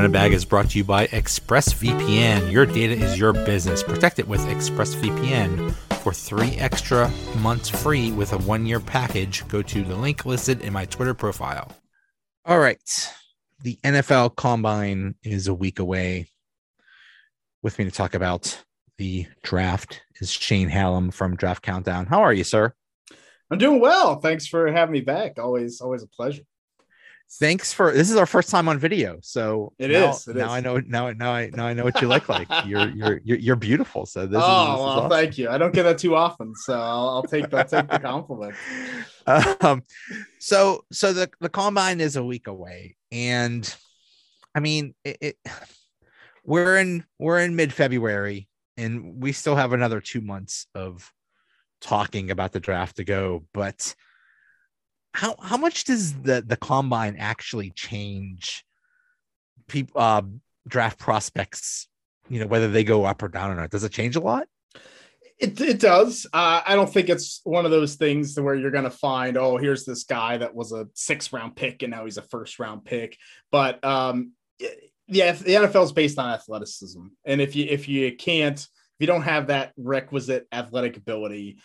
Donut Bag is brought to you by ExpressVPN. Your data is your business. Protect it with ExpressVPN. For three extra months free with a one year package, go to the link listed in my Twitter profile. All right. The NFL Combine is a week away. With me to talk about the draft is Shane Hallam from Draft Countdown. How are you, sir? I'm doing well. Thanks for having me back. Always, always a pleasure thanks for this is our first time on video so it now, is. It now is. i know now now i now i know what you look like you're, you're you're you're beautiful so this oh is, this well, awesome. thank you i don't get that too often so i'll, I'll take i'll take the compliment um so so the the combine is a week away and i mean it, it we're in we're in mid-february and we still have another two months of talking about the draft to go but how how much does the the combine actually change people uh, draft prospects you know whether they go up or down or not? Does it change a lot? It, it does. Uh, i don't think it's one of those things where you're going to find oh here's this guy that was a six round pick and now he's a first round pick. But um yeah the nfl is based on athleticism. And if you if you can't if you don't have that requisite athletic ability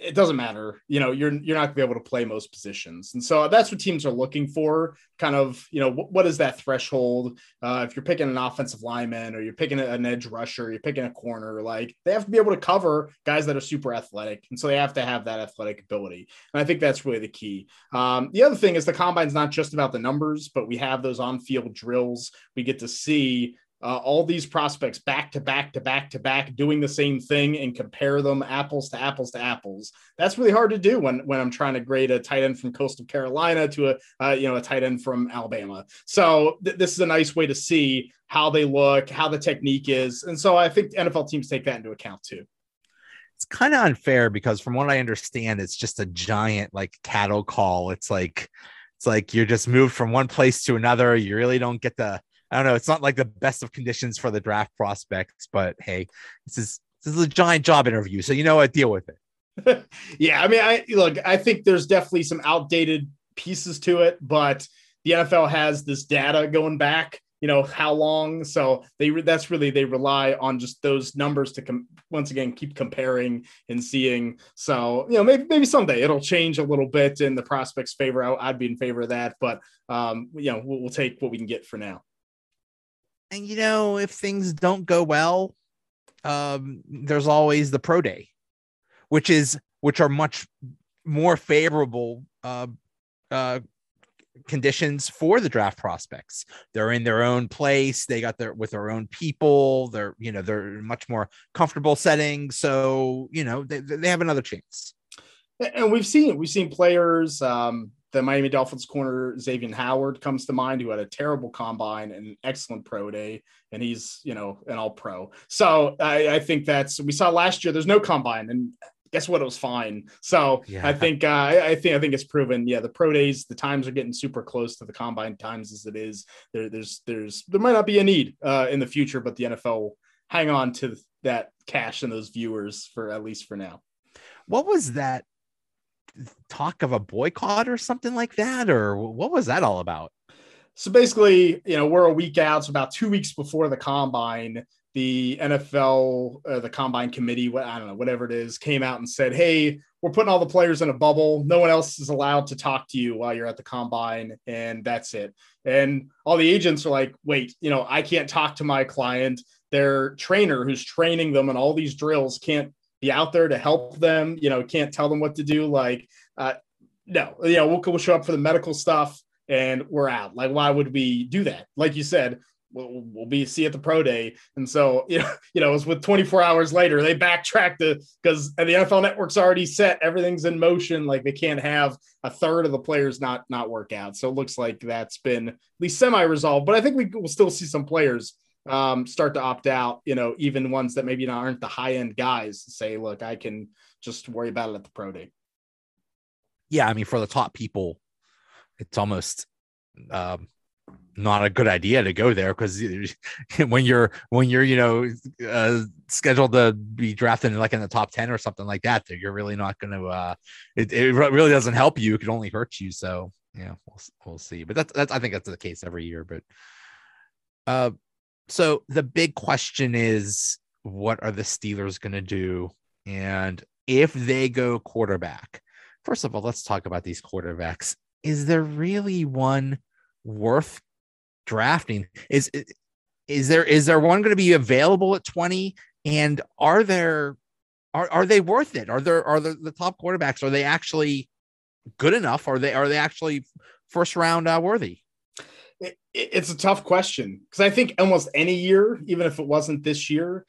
it doesn't matter. You know, you're you're not gonna be able to play most positions, and so that's what teams are looking for. Kind of, you know, what, is that threshold? Uh, if you're picking an offensive lineman, or you're picking an edge rusher, you're picking a corner, like they have to be able to cover guys that are super athletic, and so they have to have that athletic ability. And I think that's really the key. Um, the other thing is the combine's not just about the numbers, but we have those on-field drills. We get to see uh, all these prospects back to back to back to back doing the same thing and compare them apples to apples to apples. That's really hard to do when when I'm trying to grade a tight end from Coastal Carolina to a uh, you know a tight end from Alabama. So th- this is a nice way to see how they look, how the technique is, and so I think NFL teams take that into account too. It's kind of unfair because from what I understand, it's just a giant like cattle call. It's like it's like you're just moved from one place to another. You really don't get the I don't know. It's not like the best of conditions for the draft prospects, but hey, this is this is a giant job interview, so you know what, deal with it. yeah, I mean, I look. I think there's definitely some outdated pieces to it, but the NFL has this data going back. You know how long, so they that's really they rely on just those numbers to com- once again keep comparing and seeing. So you know maybe maybe someday it'll change a little bit in the prospects' favor. I, would be in favor of that, but um, you know we'll, we'll take what we can get for now and you know if things don't go well um there's always the pro day which is which are much more favorable uh uh conditions for the draft prospects. They're in their own place. They got their with their own people. They're you know they're much more comfortable setting so you know they, they have another chance. And we've seen we've seen players um the Miami Dolphins corner Xavier Howard comes to mind, who had a terrible combine and an excellent pro day, and he's you know an all pro. So I, I think that's we saw last year. There's no combine, and guess what? It was fine. So yeah. I think uh, I think I think it's proven. Yeah, the pro days, the times are getting super close to the combine times as it is. There, there's there's there might not be a need uh, in the future, but the NFL hang on to that cash and those viewers for at least for now. What was that talk of a boycott or something like that, or what was that all about? So basically, you know, we're a week out, so about two weeks before the combine, the NFL, uh, the combine committee, what I don't know, whatever it is, came out and said, "Hey, we're putting all the players in a bubble. No one else is allowed to talk to you while you're at the combine, and that's it." And all the agents are like, "Wait, you know, I can't talk to my client. Their trainer, who's training them on all these drills, can't be out there to help them. You know, can't tell them what to do. Like, uh, no, you know, we'll, we'll show up for the medical stuff and we're out. Like, why would we do that? Like you said, we'll, we'll be see at the pro day. And so, you know, you know, it was with 24 hours later, they backtracked it because the NFL network's already set, everything's in motion. Like they can't have a third of the players not not work out. So it looks like that's been at least semi-resolved. But I think we will still see some players um, start to opt out, you know, even ones that maybe not aren't the high end guys say, look, I can just worry about it at the pro day. Yeah. I mean, for the top people, it's almost um, not a good idea to go there because when you're when you're you know uh, scheduled to be drafted in like in the top 10 or something like that you're really not going to uh it, it really doesn't help you it could only hurt you so yeah we'll, we'll see but that's that's i think that's the case every year but Uh, so the big question is, what are the Steelers going to do? And if they go quarterback, first of all, let's talk about these quarterbacks. Is there really one worth drafting? Is is there is there one going to be available at 20? And are there are are they worth it? Are there are the, top quarterbacks? Are they actually good enough? Are they are they actually first round uh, worthy? It, it's a tough question because I think almost any year, even if it wasn't this year,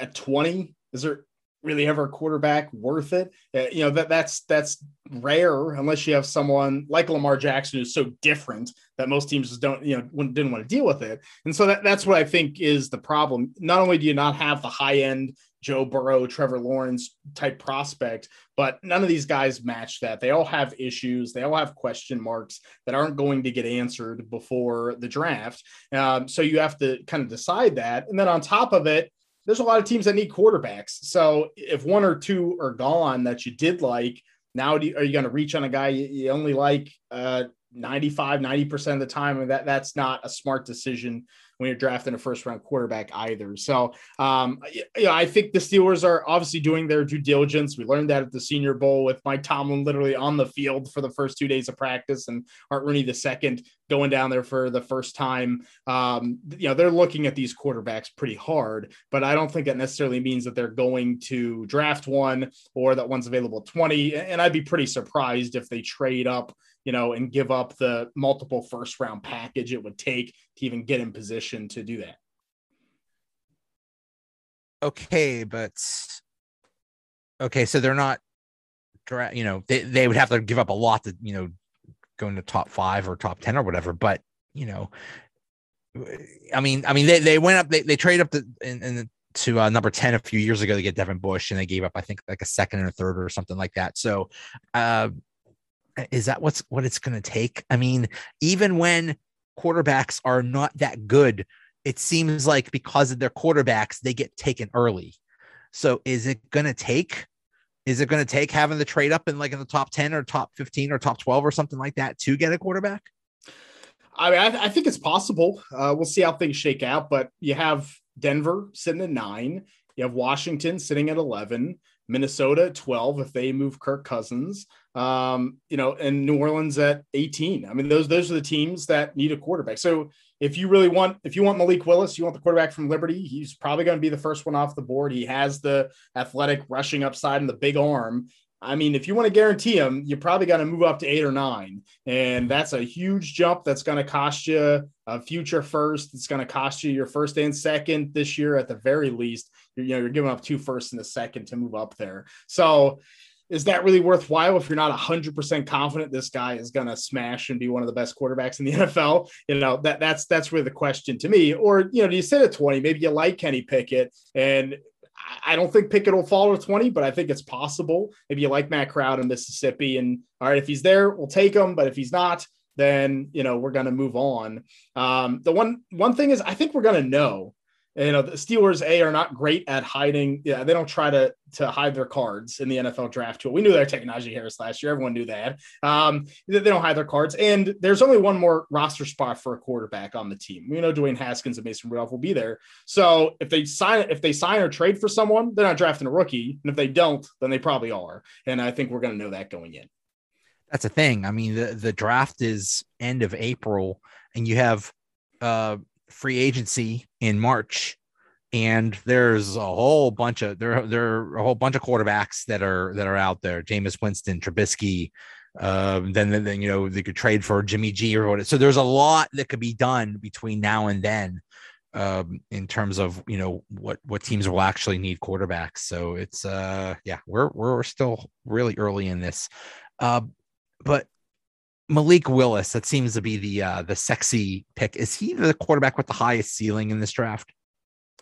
at 20, is there really ever a quarterback worth it? Uh, you know that that's that's rare unless you have someone like Lamar Jackson who's so different that most teams just don't you know didn't want to deal with it. And so that, that's what I think is the problem. Not only do you not have the high end Joe Burrow, Trevor Lawrence type prospect, but none of these guys match that. They all have issues. They all have question marks that aren't going to get answered before the draft. Um, so you have to kind of decide that. And then on top of it, there's a lot of teams that need quarterbacks. So if one or two are gone that you did like, now you, are you going to reach on a guy you only like uh, 95, 90% of the time? And that, that's not a smart decision when you're drafting a first round quarterback either. So, um, I think the Steelers are obviously doing their due diligence. We learned that at the Senior Bowl with Mike Tomlin literally on the field for the first two days of practice and Art Rooney the second going down there for the first time. Um, you know, they're looking at these quarterbacks pretty hard, but I don't think that necessarily means that they're going to draft one or that one's available 20. And I'd be pretty surprised if they trade up you know, and give up the multiple first round package it would take to even get in position to do that. Okay, but okay, so they're not, you know, they, they would have to give up a lot to, you know, go into top five or top 10 or whatever. But, you know, I mean, I mean, they, they went up, they, they trade up the, in, in to uh, number 10 a few years ago to get Devin Bush and they gave up, I think like a second and a third or something like that. So, uh, is that what's what it's going to take? I mean, even when quarterbacks are not that good, it seems like because of their quarterbacks, they get taken early. So is it going to take? Is it going to take having the trade up in like in the top 10 or top 15 or top 12 or something like that to get a quarterback? I mean, I, I think it's possible. Uh, we'll see how things shake out, but you have Denver sitting at nine. You have Washington sitting at 11, Minnesota at 12 if they move Kirk Cousins um, you know, and New Orleans at 18. I mean, those those are the teams that need a quarterback. So if you really want, if you want Malik Willis, you want the quarterback from Liberty, he's probably going to be the first one off the board. He has the athletic rushing upside and the big arm. I mean, if you want to guarantee him, you're probably going to move up to eight or nine. And that's a huge jump that's going to cost you a future first. It's going to cost you your first and second this year at the very least. You're, you know, you're giving up two firsts and a second to move up there. So is that really worthwhile if you're not 100% confident this guy is going to smash and be one of the best quarterbacks in the NFL? You know, that that's that's really the question to me. Or, you know, do you sit at 20? Maybe you like Kenny Pickett and I don't think Pickett will fall to 20, but I think it's possible. Maybe you like Matt Corral in Mississippi and all right, if he's there, we'll take him, but if he's not, then you know we're going to move on. Um, the one one thing is, I think we're going to know you know the Steelers a are not great at hiding. Yeah, they don't try to to hide their cards in the NFL draft tool. We knew they were taking Najee Harris last year. Everyone knew that. Um, they, don't hide their cards, and there's only one more roster spot for a quarterback on the team. We know Dwayne Haskins and Mason Rudolph will be there. So if they sign if they sign or trade for someone, they're not drafting a rookie, and if they don't, then they probably are. And I think we're going to know that going in. That's a thing. I mean, the the draft is end of April, and you have uh free agency in March, and there's a whole bunch of there there are a whole bunch of quarterbacks that are that are out there. Jameis Winston, Trubisky. Um, then, then you know they could trade for Jimmy G or what. So there's a lot that could be done between now and then um, in terms of you know what what teams will actually need quarterbacks. So it's uh yeah we're we're still really early in this, uh, but Malik Willis, that seems to be the uh, the sexy pick. Is he the quarterback with the highest ceiling in this draft?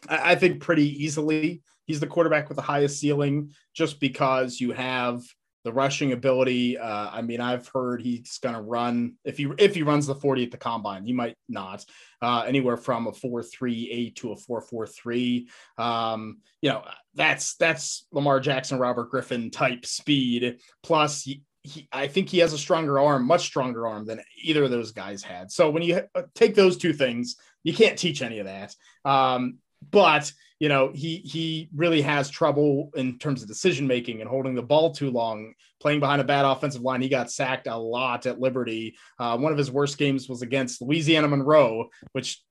I think pretty easily he's the quarterback with the highest ceiling, just because you have the rushing ability. Uh, I mean, I've heard he's going to run if he if he runs the forty at the combine, he might not uh, anywhere from a four three eight to a four four three. Um, you know, that's that's Lamar Jackson, Robert Griffin type speed. Plus, he, I think he has a stronger arm, much stronger arm than either of those guys had. So when you take those two things, You can't teach any of that. Um, but you know he he really has trouble in terms of decision making and holding the ball too long playing behind a bad offensive line he got sacked a lot at liberty uh, one of his worst games was against louisiana monroe which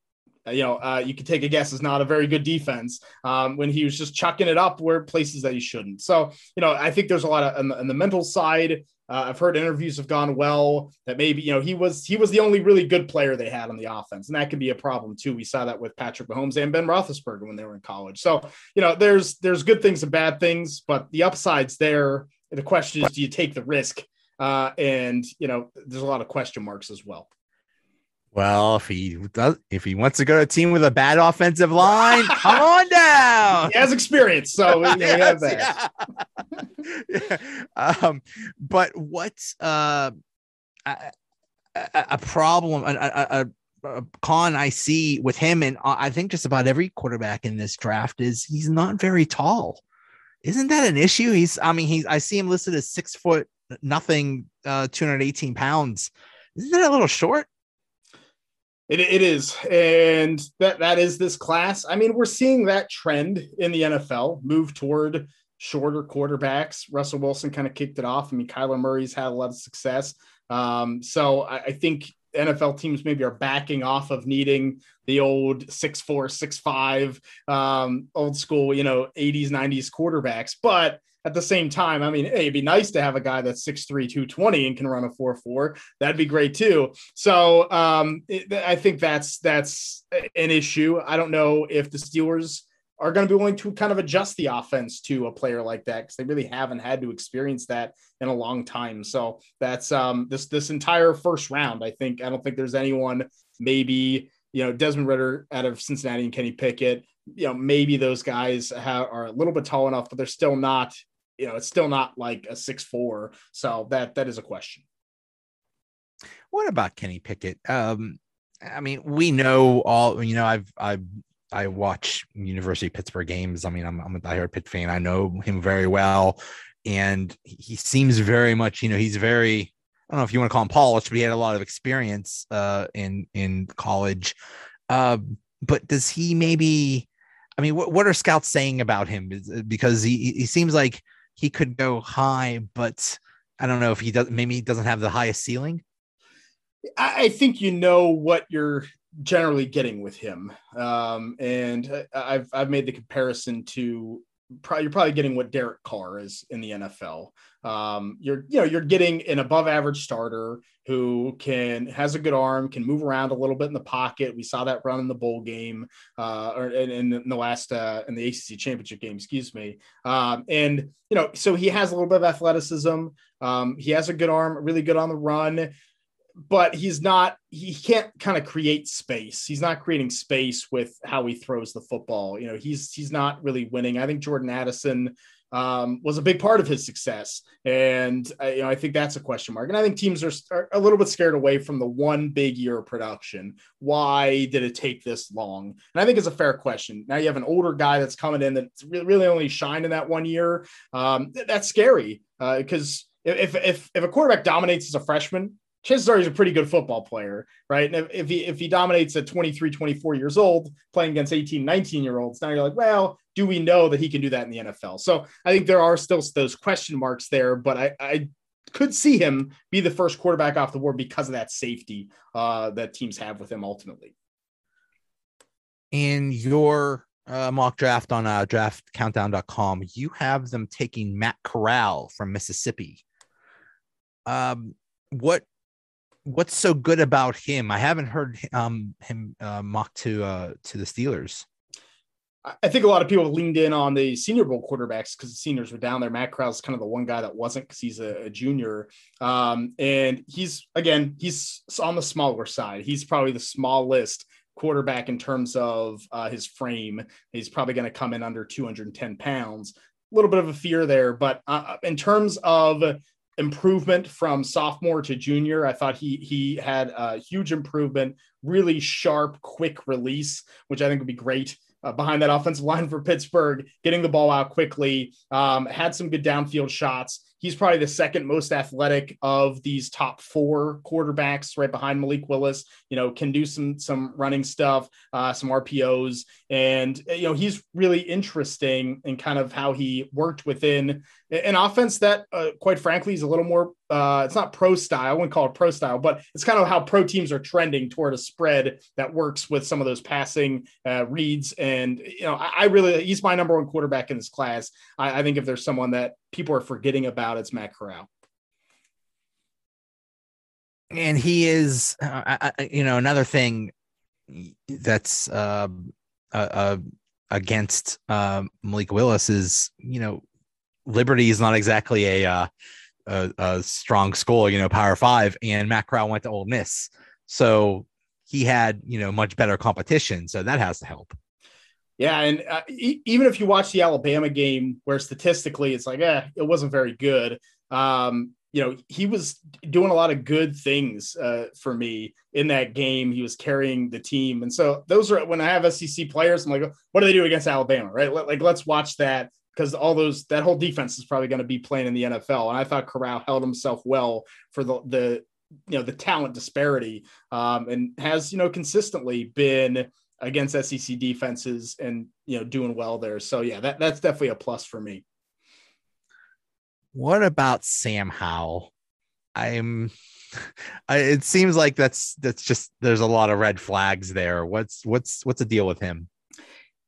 uh, you know uh, you could take a guess is not a very good defense um, when he was just chucking it up where places that he shouldn't so you know i think there's a lot of the, on the mental side uh, I've heard interviews have gone well that maybe you know he was he was the only really good player they had on the offense, and that can be a problem too. We saw that with Patrick Mahomes and Ben Roethlisberger when they were in college. So you know there's there's good things and bad things, but the upsides there. The question is, do you take the risk? Uh, and you know there's a lot of question marks as well. Well, if he does, if he wants to go to a team with a bad offensive line, come on down. He has experience, so we, yes, have that. Yeah. um, but what's uh, a, a problem, a, a, a, con I see with him, and I think just about every quarterback in this draft is he's not very tall. Isn't that an issue? He's, I mean, he's, I see him listed as six foot nothing, uh, 218 pounds. Isn't that a little short? It, it is, and that that is this class. I mean, we're seeing that trend in the NFL move toward shorter quarterbacks. Russell Wilson kind of kicked it off. I mean, Kyler Murray's had a lot of success. Um, so I, I, think NFL teams maybe are backing off of needing the old six four, six five, um, old school, you know, 80s, 90s quarterbacks. But at the same time, I mean, hey, it'd be nice to have a guy that's 6'3, 220 and can run a 4-4. That'd be great too. So um, it, I think that's that's an issue. I don't know if the Steelers are going to be willing to kind of adjust the offense to a player like that because they really haven't had to experience that in a long time. So that's um, this this entire first round. I think I don't think there's anyone maybe you know Desmond Ridder out of Cincinnati and Kenny Pickett. You know maybe those guys have, are a little bit tall enough, but they're still not you know, it's still not like a six four. So that that is a question. What about Kenny Pickett? Um, I mean, we know all. You know, I've I've I watch University of Pittsburgh games. I mean, I'm, I'm a diehard Pitt fan. I know him very well, and he seems very much. You know, he's very. I don't know if you want to call him polished, but he had a lot of experience uh, in in college. Uh, but does he maybe? I mean, what what are scouts saying about him? Because he he seems like he could go high, but I don't know if he does. Maybe he doesn't have the highest ceiling. I think you know what you're generally getting with him, um, and I've I've made the comparison to you're probably getting what Derek Carr is in the NFL. Um, you're you know you're getting an above average starter who can has a good arm, can move around a little bit in the pocket. We saw that run in the bowl game, uh, or in, in, the last uh, in the ACC championship game, excuse me. Um, and you know, so he has a little bit of athleticism. Um, he has a good arm, really good on the run but he's not he can't kind of create space. He's not creating space with how he throws the football. You know he's he's not really winning. I think jordan addison um, was a big part of his success. And uh, you know i think that's a question mark. And i think teams are, are a little bit scared away from the one big year of production. Why did it take this long? And i think it's a fair question. Now you have an older guy that's coming in that's really, only shined in that one year. Um, that's scary because uh, if, if if a quarterback dominates as a freshman chances are he's a pretty good football player, right? And if, he if he dominates at 23, 24 years old, playing against 18, 19 year olds, now you're like, well, do we know that he can do that in the NFL? So I think there are still those question marks there, but I, I could see him be the first quarterback off the board because of that safety uh, that teams have with him ultimately. In your uh, mock draft on uh, draftcountdown.com, you have them taking Matt Corral from Mississippi. Um, what what's so good about him? I haven't heard um, him uh, mock to uh, to the Steelers. I think a lot of people leaned in on the Senior Bowl quarterbacks because the seniors were down there. Matt Corral's kind of the one guy that wasn't because he's a, a junior, um, and he's again he's on the smaller side. He's probably the smallest quarterback in terms of uh, his frame. He's probably going to come in under 210 pounds. A little bit of a fear there, but uh, in terms of improvement from sophomore to junior. I thought he he had a huge improvement, really sharp, quick release, which I think would be great. Uh, behind that offensive line for Pittsburgh, getting the ball out quickly, um, had some good downfield shots. he's probably the second most athletic of these top four quarterbacks, right behind Malik Willis. You know, can do some some running stuff, uh, some RPOs, and you know he's really interesting in kind of how he worked within an offense that, uh, quite frankly, is a little more. Uh, it's not pro style. I wouldn't call it pro style, but it's kind of how pro teams are trending toward a spread that works with some of those passing uh, reads. And you know, I, I, really he's my number one quarterback in this class. I, I, think if there's someone that people are forgetting about, it's Matt Corral. And he is, uh, you know, another thing that's uh, against Malik Willis is, you know Liberty is not exactly a, uh, a, a strong school, you know, Power Five, and Matt Corral went to Ole Miss, so he had you know much better competition, so that has to help. Yeah, and uh, e- even if you watch the Alabama game, where statistically it's like, eh, it wasn't very good. Um, you know, he was doing a lot of good things uh, for me in that game. He was carrying the team, and so those are when I have SEC players. I'm like, what do they do against Alabama? Right? Like, let's watch that because all those that whole defense is probably going to be playing in the NFL. And I thought Corral held himself well for the the you know the talent disparity um, and has you know consistently been against SEC defenses and you know doing well there. So yeah, that that's definitely a plus for me. What about Sam Howell? I'm I, it seems like that's that's just there's a lot of red flags there. What's what's what's the deal with him?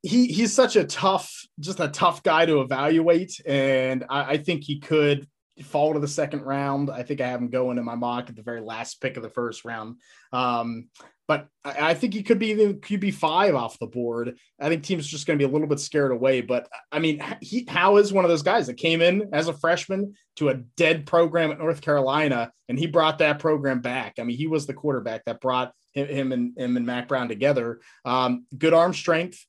He he's such a tough, just a tough guy to evaluate, and I, I, think he could fall to the second round. I think I have him going in my mock at the very last pick of the first round. Um, but I, I, think he could be the QB five off the board. I think teams just going to be a little bit scared away. But I mean, he Howell is one of those guys that came in as a freshman to a dead program at North Carolina, and he brought that program back. I mean, he was the quarterback that brought him, him and him and Mack Brown together. Um, good arm strength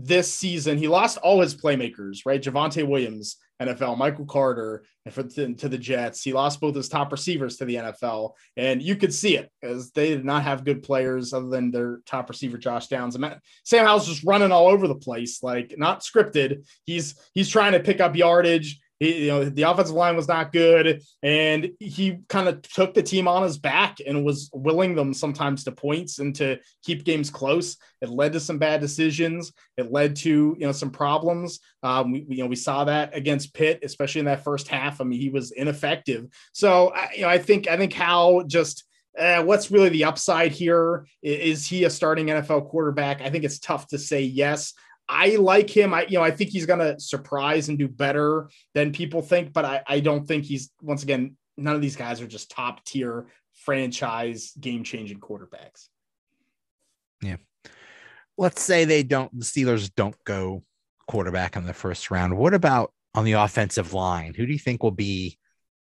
this season, he lost all his playmakers, right? Javonte Williams, NFL, Michael Carter, and for to, to the Jets. He lost both his top receivers to the NFL, and you could see it because they did not have good players other than their top receiver, Josh Downs. And Sam Howell's just running all over the place, like not scripted. He's he's trying to pick up yardage. He, you know, the offensive line was not good, and he kind of took the team on his back and was willing them sometimes to points and to keep games close. It led to some bad decisions. It led to you know some problems. Um, we you know we saw that against Pitt, especially in that first half. I mean, he was ineffective. So I, you know, I think I think Howell just. Uh, what's really the upside here? Is he a starting NFL quarterback? I think it's tough to say yes. I like him. I you know I think he's gonna surprise and do better than people think, but I, I don't think he's once again none of these guys are just top tier franchise game changing quarterbacks. Yeah. Let's say they don't the Steelers don't go quarterback in the first round. What about on the offensive line? Who do you think will be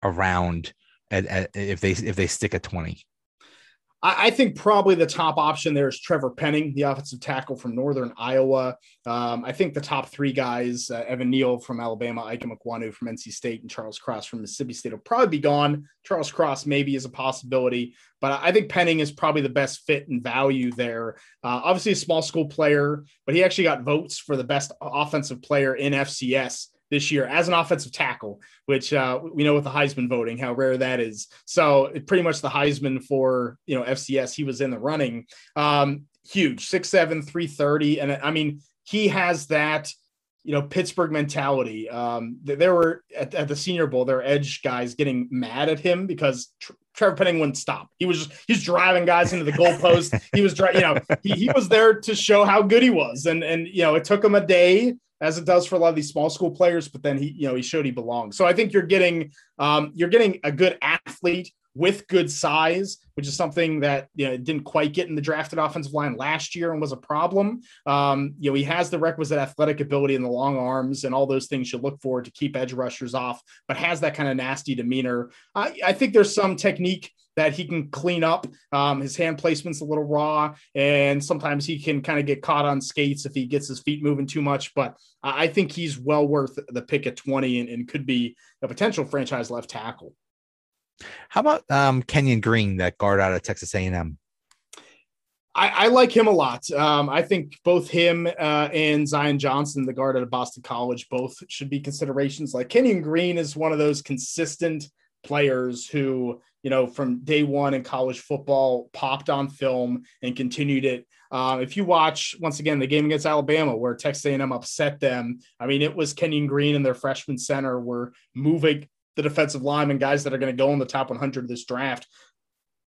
around at, at, if they if they stick at 20? I, I, think probably the top option there is Trevor Penning, the offensive tackle from Northern Iowa. Um, I think the top three guys, uh, Evan Neal from Alabama, Ike Ekwonu from NC State, and Charles Cross from Mississippi State will probably be gone. Charles Cross maybe is a possibility, but I think Penning is probably the best fit and value there. Uh, obviously, a small school player, but he actually got votes for the best offensive player in FCS this year as an offensive tackle, which uh, we know with the Heisman voting how rare that is. So pretty much the Heisman for you know FCS, he was in the running. Um, huge, six seven, three thirty, and I mean he has that you know Pittsburgh mentality. Um, there were at, at, the Senior Bowl, there were edge guys getting mad at him because tr- Trevor Penning wouldn't stop. He was just, he's driving guys into the goalpost. he was driving, you know, he, he was there to show how good he was, and and you know it took him a day as it does for a lot of these small school players. But then he, you know, he showed he belonged. So I think you're getting um, you're getting a good athlete with good size, which is something that you know didn't quite get in the drafted offensive line last year and was a problem. Um, you know, he has the requisite athletic ability and the long arms and all those things you look for to keep edge rushers off, but has that kind of nasty demeanor. I, I think there's some technique that he can clean up. Um, his hand placement's a little raw, and sometimes he can kind of get caught on skates if he gets his feet moving too much. But I think he's well worth the pick at 20 and, and could be a potential franchise left tackle. How about um, Kenyon Green, that guard out of Texas A&M? I, I, like him a lot. Um, I think both him uh, and Zion Johnson, the guard out of Boston College, both should be considerations. Like Kenyon Green is one of those consistent players who, you know, from day one in college football, popped on film and continued it. Um, if you watch once again the game against Alabama, where Texas A&M upset them, I mean, it was Kenyon Green and their freshman center were moving the defensive linemen, guys that are going to go in the top 100 of this draft,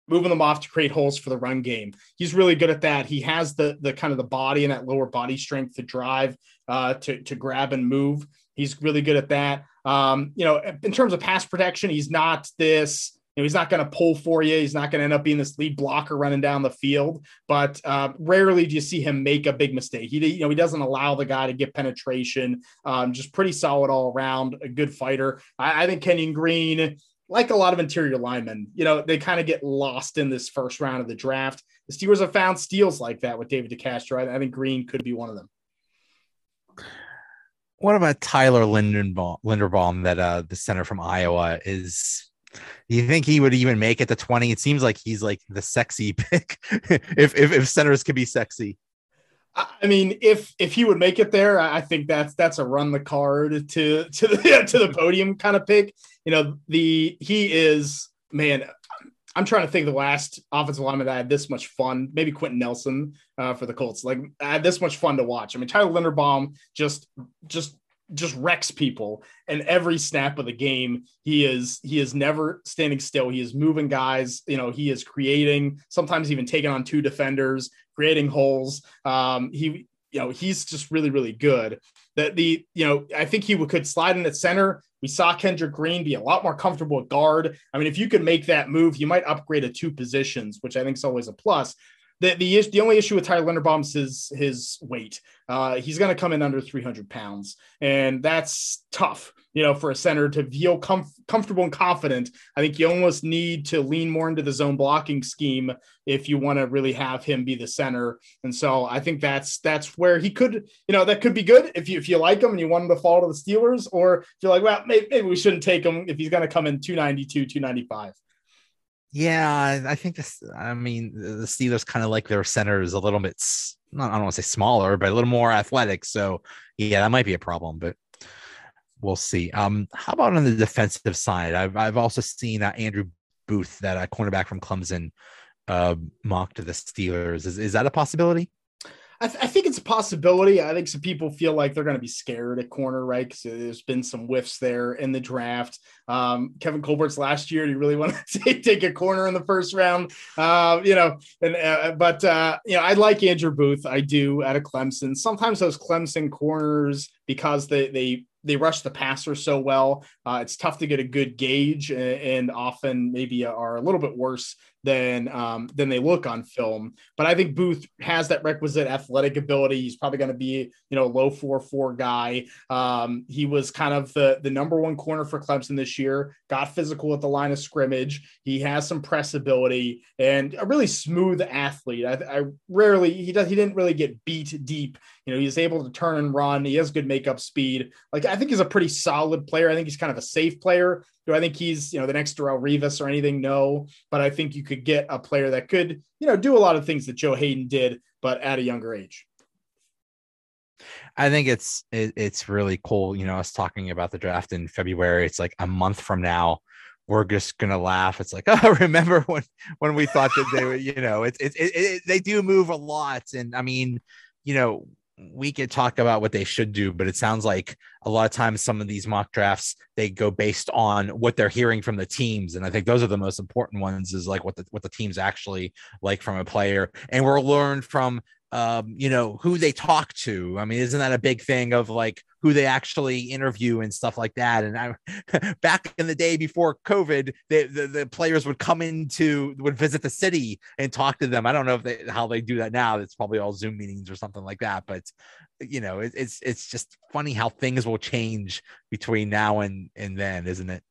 moving them off to create holes for the run game. He's really good at that. He has the the kind of the body and that lower body strength to drive, uh, to to grab and move. He's really good at that. Um, you know, in terms of pass protection, he's not this. Know, he's not going to pull for you. He's not going to end up being this lead blocker running down the field. But uh, rarely do you see him make a big mistake. He, you know, he doesn't allow the guy to get penetration. Um, just pretty solid all around. A good fighter. I, I think Kenyon Green like a lot of interior linemen, you know, they kind of get lost in this first round of the draft. The Steelers have found steals like that with David DeCastro. I, I think Green could be one of them. What about Tyler Linderbaum, Linderbaum that uh, the center from Iowa is? You think he would even make it to 20? It seems like he's like the sexy pick if, if, if centers could be sexy. I mean, if if he would make it there, I think that's that's a run the card to to the to the podium kind of pick. You know, the he is man. I'm trying to think the last offensive lineman that had this much fun. Maybe Quenton Nelson uh, for the Colts. Like I had this much fun to watch. I mean, Tyler Linderbaum just just just wrecks people. And every snap of the game he is he is never standing still. He is moving guys you know he is creating sometimes even taking on two defenders creating holes. Um he you know he's just really really good. That the you know i think he could slide in at center. We saw kendrick green be a lot more comfortable at guard. I mean if you could make that move you might upgrade to two positions which i think is always a plus the the, the only issue with Tyler Linderbaum is his, his weight. Uh, he's going to come in under 300 pounds, and that's tough. You know, for a center to feel com- comfortable and confident, I think you almost need to lean more into the zone blocking scheme if you want to really have him be the center. And so I think that's that's where he could, you know, that could be good if you if you like him and you want him to fall to the Steelers, or if you're like, well, maybe, maybe we shouldn't take him if he's going to come in 292, 295. Yeah, I think this. I mean, the Steelers kind of like their center is a little bit. Not, I don't want to say smaller, but a little more athletic. So yeah, that might be a problem, but we'll see. Um, how about on the defensive side? I've I've also seen uh, Andrew Booth, that uh, cornerback from Clemson, uh, mocked the Steelers. Is is that a possibility? I, th- I, think it's a possibility. I think some people feel like they're going to be scared at corner, right? Because there's been some whiffs there in the draft. Um, Kevin Colbert's last year, you really want to take, take a corner in the first round, uh, you know. And uh, but uh, you know, I like Andrew Booth. I do at a Clemson. Sometimes those Clemson corners because they they they rush the passer so well. Uh, it's tough to get a good gauge, and, and, often maybe are a little bit worse than um, than they look on film. But I think Booth has that requisite athletic ability. He's probably going to be you know low four four guy. Um, he was kind of the the number one corner for Clemson this year. Got physical at the line of scrimmage. He has some press ability and a really smooth athlete. I, I rarely he does he didn't really get beat deep. You know he's able to turn and run. He has good makeup speed. Like I think he's a pretty solid player. I think he's kind of a safe player. Do I think he's, you know, the next Darrelle Revis or anything? No, but I think you could get a player that could, you know, do a lot of things that Joe Haden did, but at a younger age. I think it's it, it's really cool. You know, us talking about the draft in February. It's like a month from now. We're just gonna laugh. It's like, oh, remember when when we thought that they were, you know, it's it, it, it, they do move a lot, and I mean, you know, we could talk about what they should do, but it sounds like a lot of times some of these mock drafts they go based on what they're hearing from the teams, and I think those are the most important ones. Is like what the what the teams actually like from a player, and we're learned from um, you know, who they talk to. I mean, isn't that a big thing of like who they actually interview and stuff like that? And I, back in the day before COVID, they, the, the players would come into, would visit the city and talk to them. I don't know if they, how they do that now. It's probably all Zoom meetings or something like that. But, you know, it, it's, it's just funny how things will change between now and, and then, isn't it?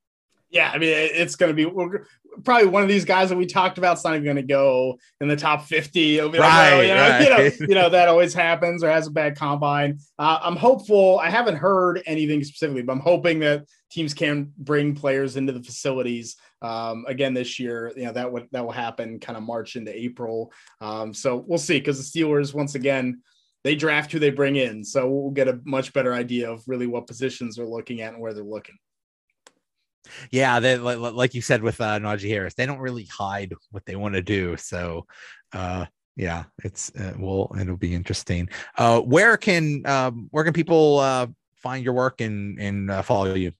Yeah, I mean, it's going to be probably one of these guys that we talked about. It's not even going to go in the top 50. It'll right, like, oh, you, know, right. you, know, you know, that always happens or has a bad combine. Uh, I'm hopeful. I haven't heard anything specifically, but I'm hoping that teams can bring players into the facilities um, again this year. You know that would that will happen kind of March into April. Um, so we'll see because the Steelers once again they draft who they bring in, so we'll get a much better idea of really what positions they're looking at and where they're looking. Yeah, they like you said with uh, Najee Harris, they don't really hide what they want to do. So, uh, yeah, it's uh, well, it'll be interesting. Uh, where can um, where can people uh, find your work and and uh, follow you?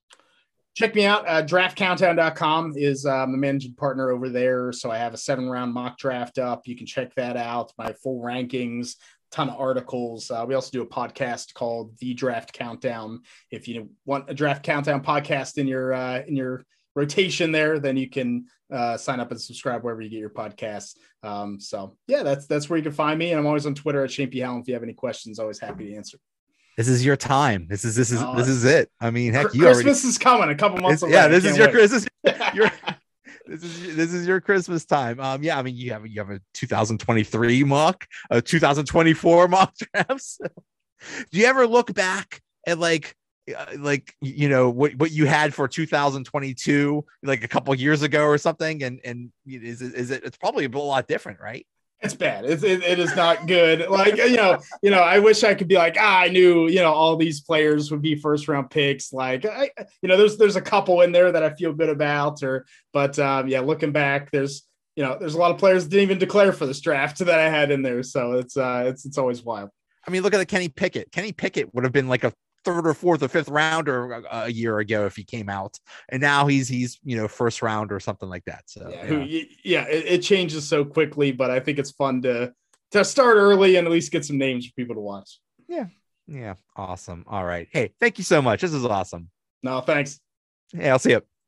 Check me out. Uh, draftcountdown.com is um, the managing partner over there. So I have a seven round mock draft up. You can check that out. My full rankings, ton of articles. Uh, we also do a podcast called The Draft Countdown. If you want a draft countdown podcast in your uh, in your rotation there, then you can uh, sign up and subscribe wherever you get your podcasts. Um, so yeah, that's that's where you can find me. And I'm always on Twitter at Shane P. Hallam. If you have any questions, always happy to answer. This is your time. This is this is this is it. I mean, heck, you Christmas already, is coming a couple months. Away. Yeah, this is your Christmas. Your, this is this is your Christmas time. Um, yeah, I mean, you have you have a 2023 mock, a 2024 mock drafts. Do you ever look back at like uh, like you know what what you had for 2022 like a couple years ago or something and and is is it it's probably a lot different right it's bad. It's, it, it is not good. Like you know you know i wish i could be like ah, i knew you know all these players would be first round picks. Like I, you know there's there's a couple in there that i feel good about or but um yeah looking back there's you know there's a lot of players didn't even declare for this draft that i had in there. So it's uh it's it's always wild. I mean, look at the Kenny Pickett. Kenny Pickett would have been like a third or fourth or fifth rounder uh, a, year ago if he came out, and now he's he's you know first round or something like that. So yeah, yeah. yeah it, it, changes so quickly, but I think it's fun to to start early and at least get some names for people to watch. Yeah, yeah, awesome. All right, hey, thank you so much. This is awesome. No, thanks. Hey, I'll see you.